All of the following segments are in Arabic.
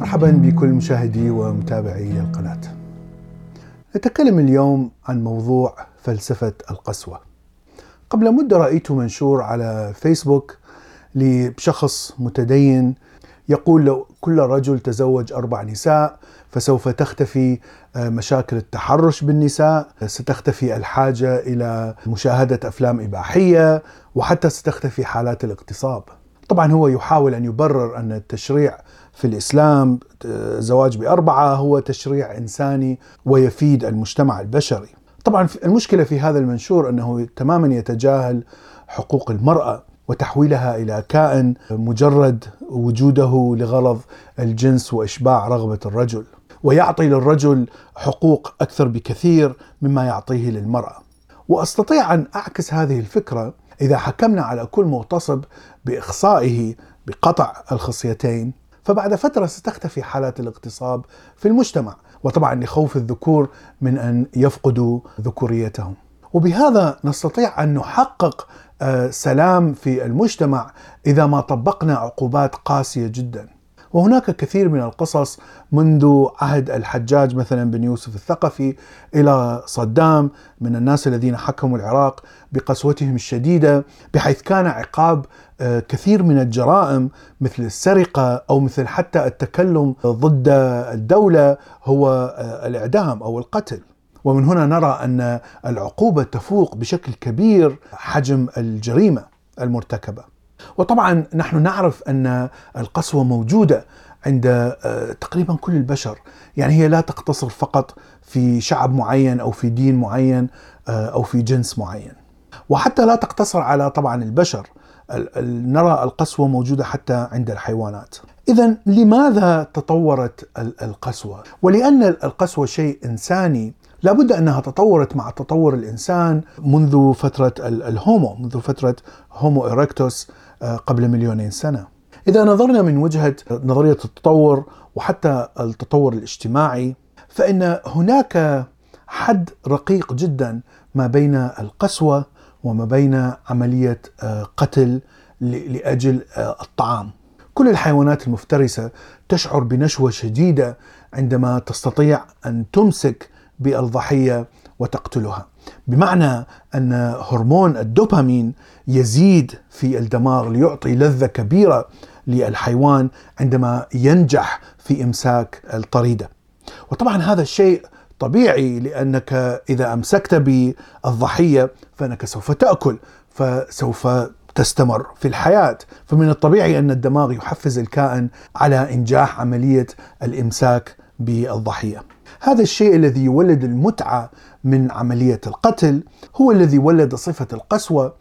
مرحبا بكل مشاهدي ومتابعي القناة. نتكلم اليوم عن موضوع فلسفة القسوة. قبل مدة رأيت منشور على فيسبوك لشخص متدين يقول لو كل رجل تزوج أربع نساء فسوف تختفي مشاكل التحرش بالنساء، ستختفي الحاجة إلى مشاهدة أفلام إباحية، وحتى ستختفي حالات الاغتصاب. طبعا هو يحاول أن يبرر أن التشريع في الإسلام زواج بأربعة هو تشريع إنساني ويفيد المجتمع البشري. طبعا المشكلة في هذا المنشور أنه تماما يتجاهل حقوق المرأة وتحويلها إلى كائن مجرد وجوده لغرض الجنس وإشباع رغبة الرجل. ويعطي للرجل حقوق أكثر بكثير مما يعطيه للمرأة. وأستطيع أن أعكس هذه الفكرة إذا حكمنا على كل مغتصب بإخصائه بقطع الخصيتين فبعد فترة ستختفي حالات الاغتصاب في المجتمع وطبعا لخوف الذكور من أن يفقدوا ذكوريتهم وبهذا نستطيع أن نحقق سلام في المجتمع إذا ما طبقنا عقوبات قاسية جدا وهناك كثير من القصص منذ عهد الحجاج مثلا بن يوسف الثقفي إلى صدام من الناس الذين حكموا العراق بقسوتهم الشديدة بحيث كان عقاب كثير من الجرائم مثل السرقة أو مثل حتى التكلم ضد الدولة هو الإعدام أو القتل. ومن هنا نرى أن العقوبة تفوق بشكل كبير حجم الجريمة المرتكبة. وطبعا نحن نعرف أن القسوة موجودة عند تقريبا كل البشر، يعني هي لا تقتصر فقط في شعب معين أو في دين معين أو في جنس معين. وحتى لا تقتصر على طبعا البشر، نرى القسوة موجودة حتى عند الحيوانات. اذا لماذا تطورت القسوة؟ ولأن القسوة شيء إنساني لابد أنها تطورت مع تطور الإنسان منذ فترة الهومو، منذ فترة هومو إيركتوس قبل مليونين سنة. إذا نظرنا من وجهة نظرية التطور وحتى التطور الاجتماعي فإن هناك حد رقيق جدا ما بين القسوة وما بين عملية قتل لأجل الطعام. كل الحيوانات المفترسة تشعر بنشوة شديدة عندما تستطيع أن تمسك بألضحية وتقتلها. بمعنى أن هرمون الدوبامين يزيد في الدماغ ليعطي لذة كبيرة للحيوان عندما ينجح في إمساك الطريدة. وطبعا هذا الشيء طبيعي لأنك إذا أمسكت بالضحية فأنك سوف تأكل فسوف تستمر في الحياة، فمن الطبيعي أن الدماغ يحفز الكائن على إنجاح عملية الإمساك بالضحية. هذا الشيء الذي يولد المتعة من عملية القتل هو الذي ولد صفة القسوة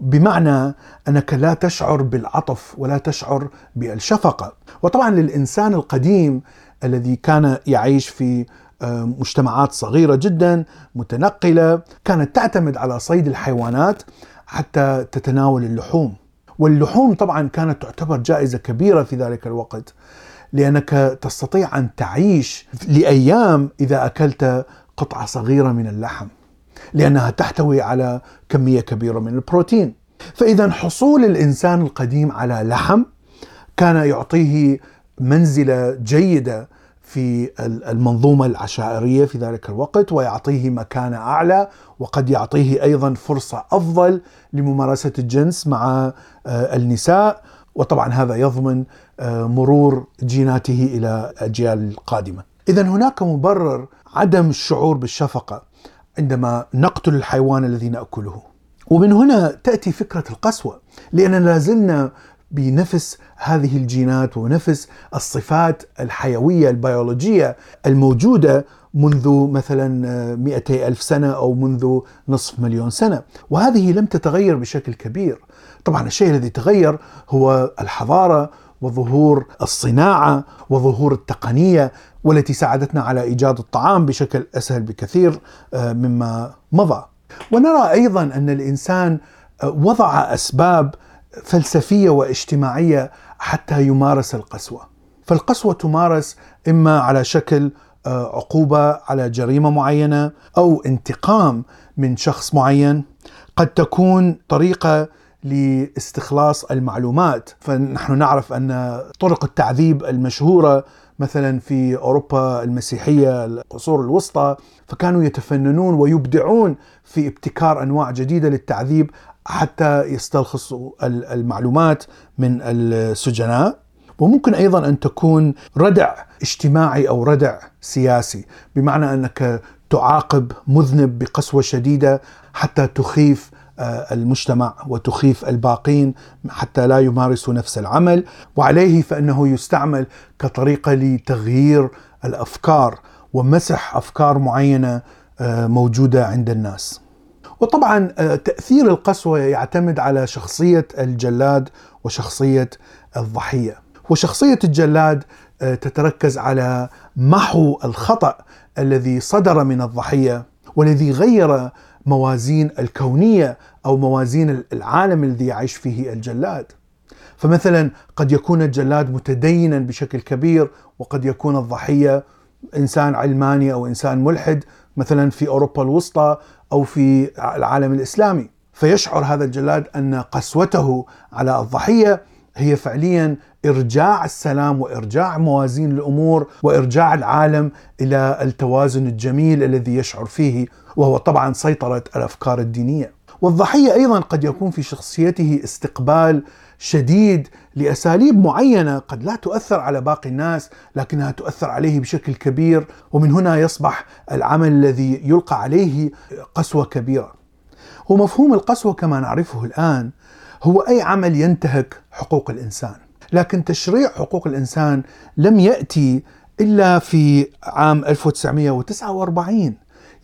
بمعنى أنك لا تشعر بالعطف ولا تشعر بالشفقة، وطبعا للإنسان القديم الذي كان يعيش في مجتمعات صغيرة جدا متنقلة كانت تعتمد على صيد الحيوانات حتى تتناول اللحوم. واللحوم طبعا كانت تعتبر جائزة كبيرة في ذلك الوقت. لأنك تستطيع أن تعيش لأيام إذا أكلت قطعة صغيرة من اللحم لأنها تحتوي على كمية كبيرة من البروتين. فإذا حصول الإنسان القديم على لحم كان يعطيه منزلة جيدة في المنظومة العشائرية في ذلك الوقت ويعطيه مكانه أعلى وقد يعطيه أيضا فرصة أفضل لممارسة الجنس مع النساء. وطبعا هذا يضمن مرور جيناته إلى الاجيال القادمه. اذا هناك مبرر عدم الشعور بالشفقة عندما نقتل الحيوان الذي نأكله. ومن هنا تأتي فكرة القسوة لاننا لازلنا بنفس هذه الجينات ونفس الصفات الحيوية البيولوجية الموجودة منذ مثلا 200 ألف سنة أو منذ نصف مليون سنة وهذه لم تتغير بشكل كبير طبعا الشيء الذي تغير هو الحضارة وظهور الصناعة وظهور التقنية والتي ساعدتنا على إيجاد الطعام بشكل أسهل بكثير مما مضى ونرى أيضا أن الإنسان وضع أسباب فلسفية واجتماعية حتى يمارس القسوة. فالقسوة تمارس إما على شكل آه، عقوبة على جريمة معينة أو انتقام من شخص معين قد تكون طريقة لاستخلاص المعلومات. فنحن نعرف أن طرق التعذيب المشهورة مثلا في أوروبا المسيحية العصور الوسطى فكانوا يتفننون ويبدعون في ابتكار أنواع جديدة للتعذيب حتى يستلخصوا المعلومات من السجناء. وممكن أيضا أن تكون ردع اجتماعي أو ردع سياسي بمعنى أنك تعاقب مذنب بقسوة شديدة حتى تخيف المجتمع وتخيف الباقين حتى لا يمارسوا نفس العمل وعليه فإنه يستعمل كطريقة لتغيير الأفكار ومسح أفكار معينة آه، موجودة عند الناس. وطبعا آه، تأثير القسوة يعتمد على شخصية الجلاد وشخصية الضحية. وشخصية الجلاد تتركز على محو الخطأ الذي صدر من الضحية والذي غير موازين الكونية أو موازين العالم الذي يعيش فيه الجلاد. فمثلا قد يكون الجلاد متدينا بشكل كبير وقد يكون الضحية إنسان علماني أو إنسان ملحد مثلا في أوروبا الوسطى أو في العالم الإسلامي. فيشعر هذا الجلاد أن قسوته على الضحية هي فعليا إرجاع السلام وإرجاع موازين الأمور وإرجاع العالم إلى التوازن الجميل الذي يشعر فيه وهو طبعا سيطرة الأفكار الدينية. والضحية أيضا قد يكون في شخصيته استقبال شديد لأساليب معينة قد لا تؤثر على باقي الناس لكنها تؤثر عليه بشكل كبير ومن هنا يصبح العمل الذي يلقى عليه قسوة كبيرة. ومفهوم القسوة كما نعرفه الآن هو أي عمل ينتهك حقوق الإنسان. لكن تشريع حقوق الإنسان لم يأتي إلا في عام 1949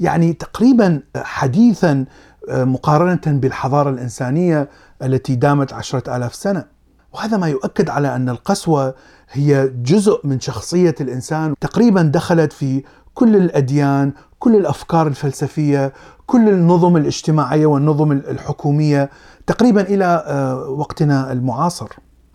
يعني تقريبا حديثا آه، مقارنة بالحضارة الإنسانية التي دامت عشرة آلاف سنة. وهذا ما يؤكد على أن القسوة هي جزء من شخصية الإنسان. تقريبا دخلت في كل الأديان كل الأفكار الفلسفية كل النظم الاجتماعية والنظم الحكومية تقريبا إلى آه، وقتنا المعاصر.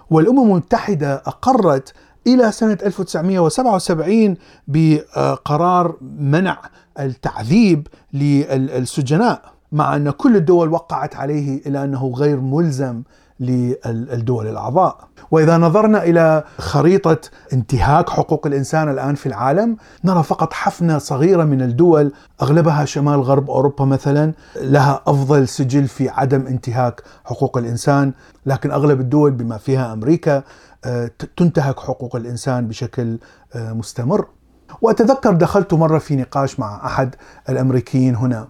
والأمم المتحدة أقرت إلى سنة 1977 بقرار منع التعذيب للسجناء مع أن كل الدول وقعت عليه إلى أنه غير ملزم للدول الأعضاء. وإذا نظرنا إلى خريطة انتهاك حقوق الإنسان الآن في العالم نرى فقط حفنة صغيرة من الدول أغلبها شمال غرب أوروبا مثلا لها أفضل سجل في عدم انتهاك حقوق الإنسان لكن أغلب الدول بما فيها أمريكا آه، تنتهك حقوق الإنسان بشكل آه، مستمر. وأتذكر دخلت مرة في نقاش مع أحد الأمريكيين هنا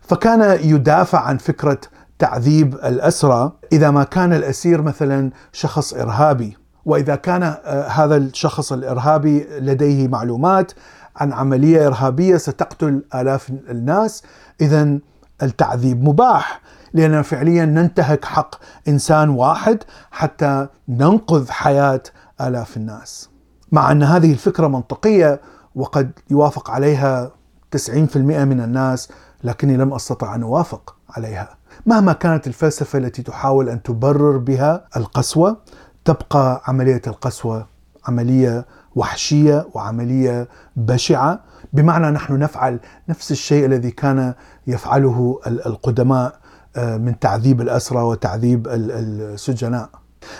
فكان يدافع عن فكرة تعذيب الأسرى إذا ما كان الأسير مثلا شخص إرهابي وإذا كان آه، هذا الشخص الإرهابي لديه معلومات عن عملية إرهابية ستقتل آلاف الناس إذا التعذيب مباح لأننا فعليا ننتهك حق إنسان واحد حتى ننقذ حياة آلاف الناس مع أن هذه الفكرة منطقية وقد يوافق عليها 90% من الناس لكني لم أستطع أن أوافق عليها. مهما كانت الفلسفة التي تحاول أن تبرر بها القسوة تبقى عملية القسوة عملية وحشية وعملية بشعة بمعنى نحن نفعل نفس الشيء الذي كان يفعله القدماء آه، من تعذيب الأسرى وتعذيب السجناء.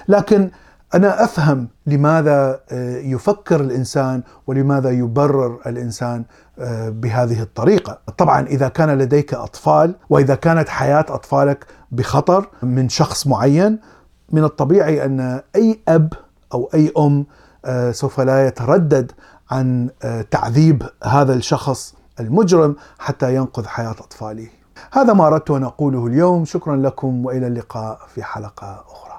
لكن أنا أفهم لماذا آه، يفكر الإنسان ولماذا يبرر الإنسان آه، بهذه الطريقة، طبعا إذا كان لديك أطفال وإذا كانت حياة أطفالك بخطر من شخص معين من الطبيعي أن أي أب أو أي أم آه، سوف لا يتردد عن تعذيب هذا الشخص المجرم حتى ينقذ حياة أطفاله. هذا ما أردت أن أقوله اليوم، شكرا لكم وإلى اللقاء في حلقة أخرى.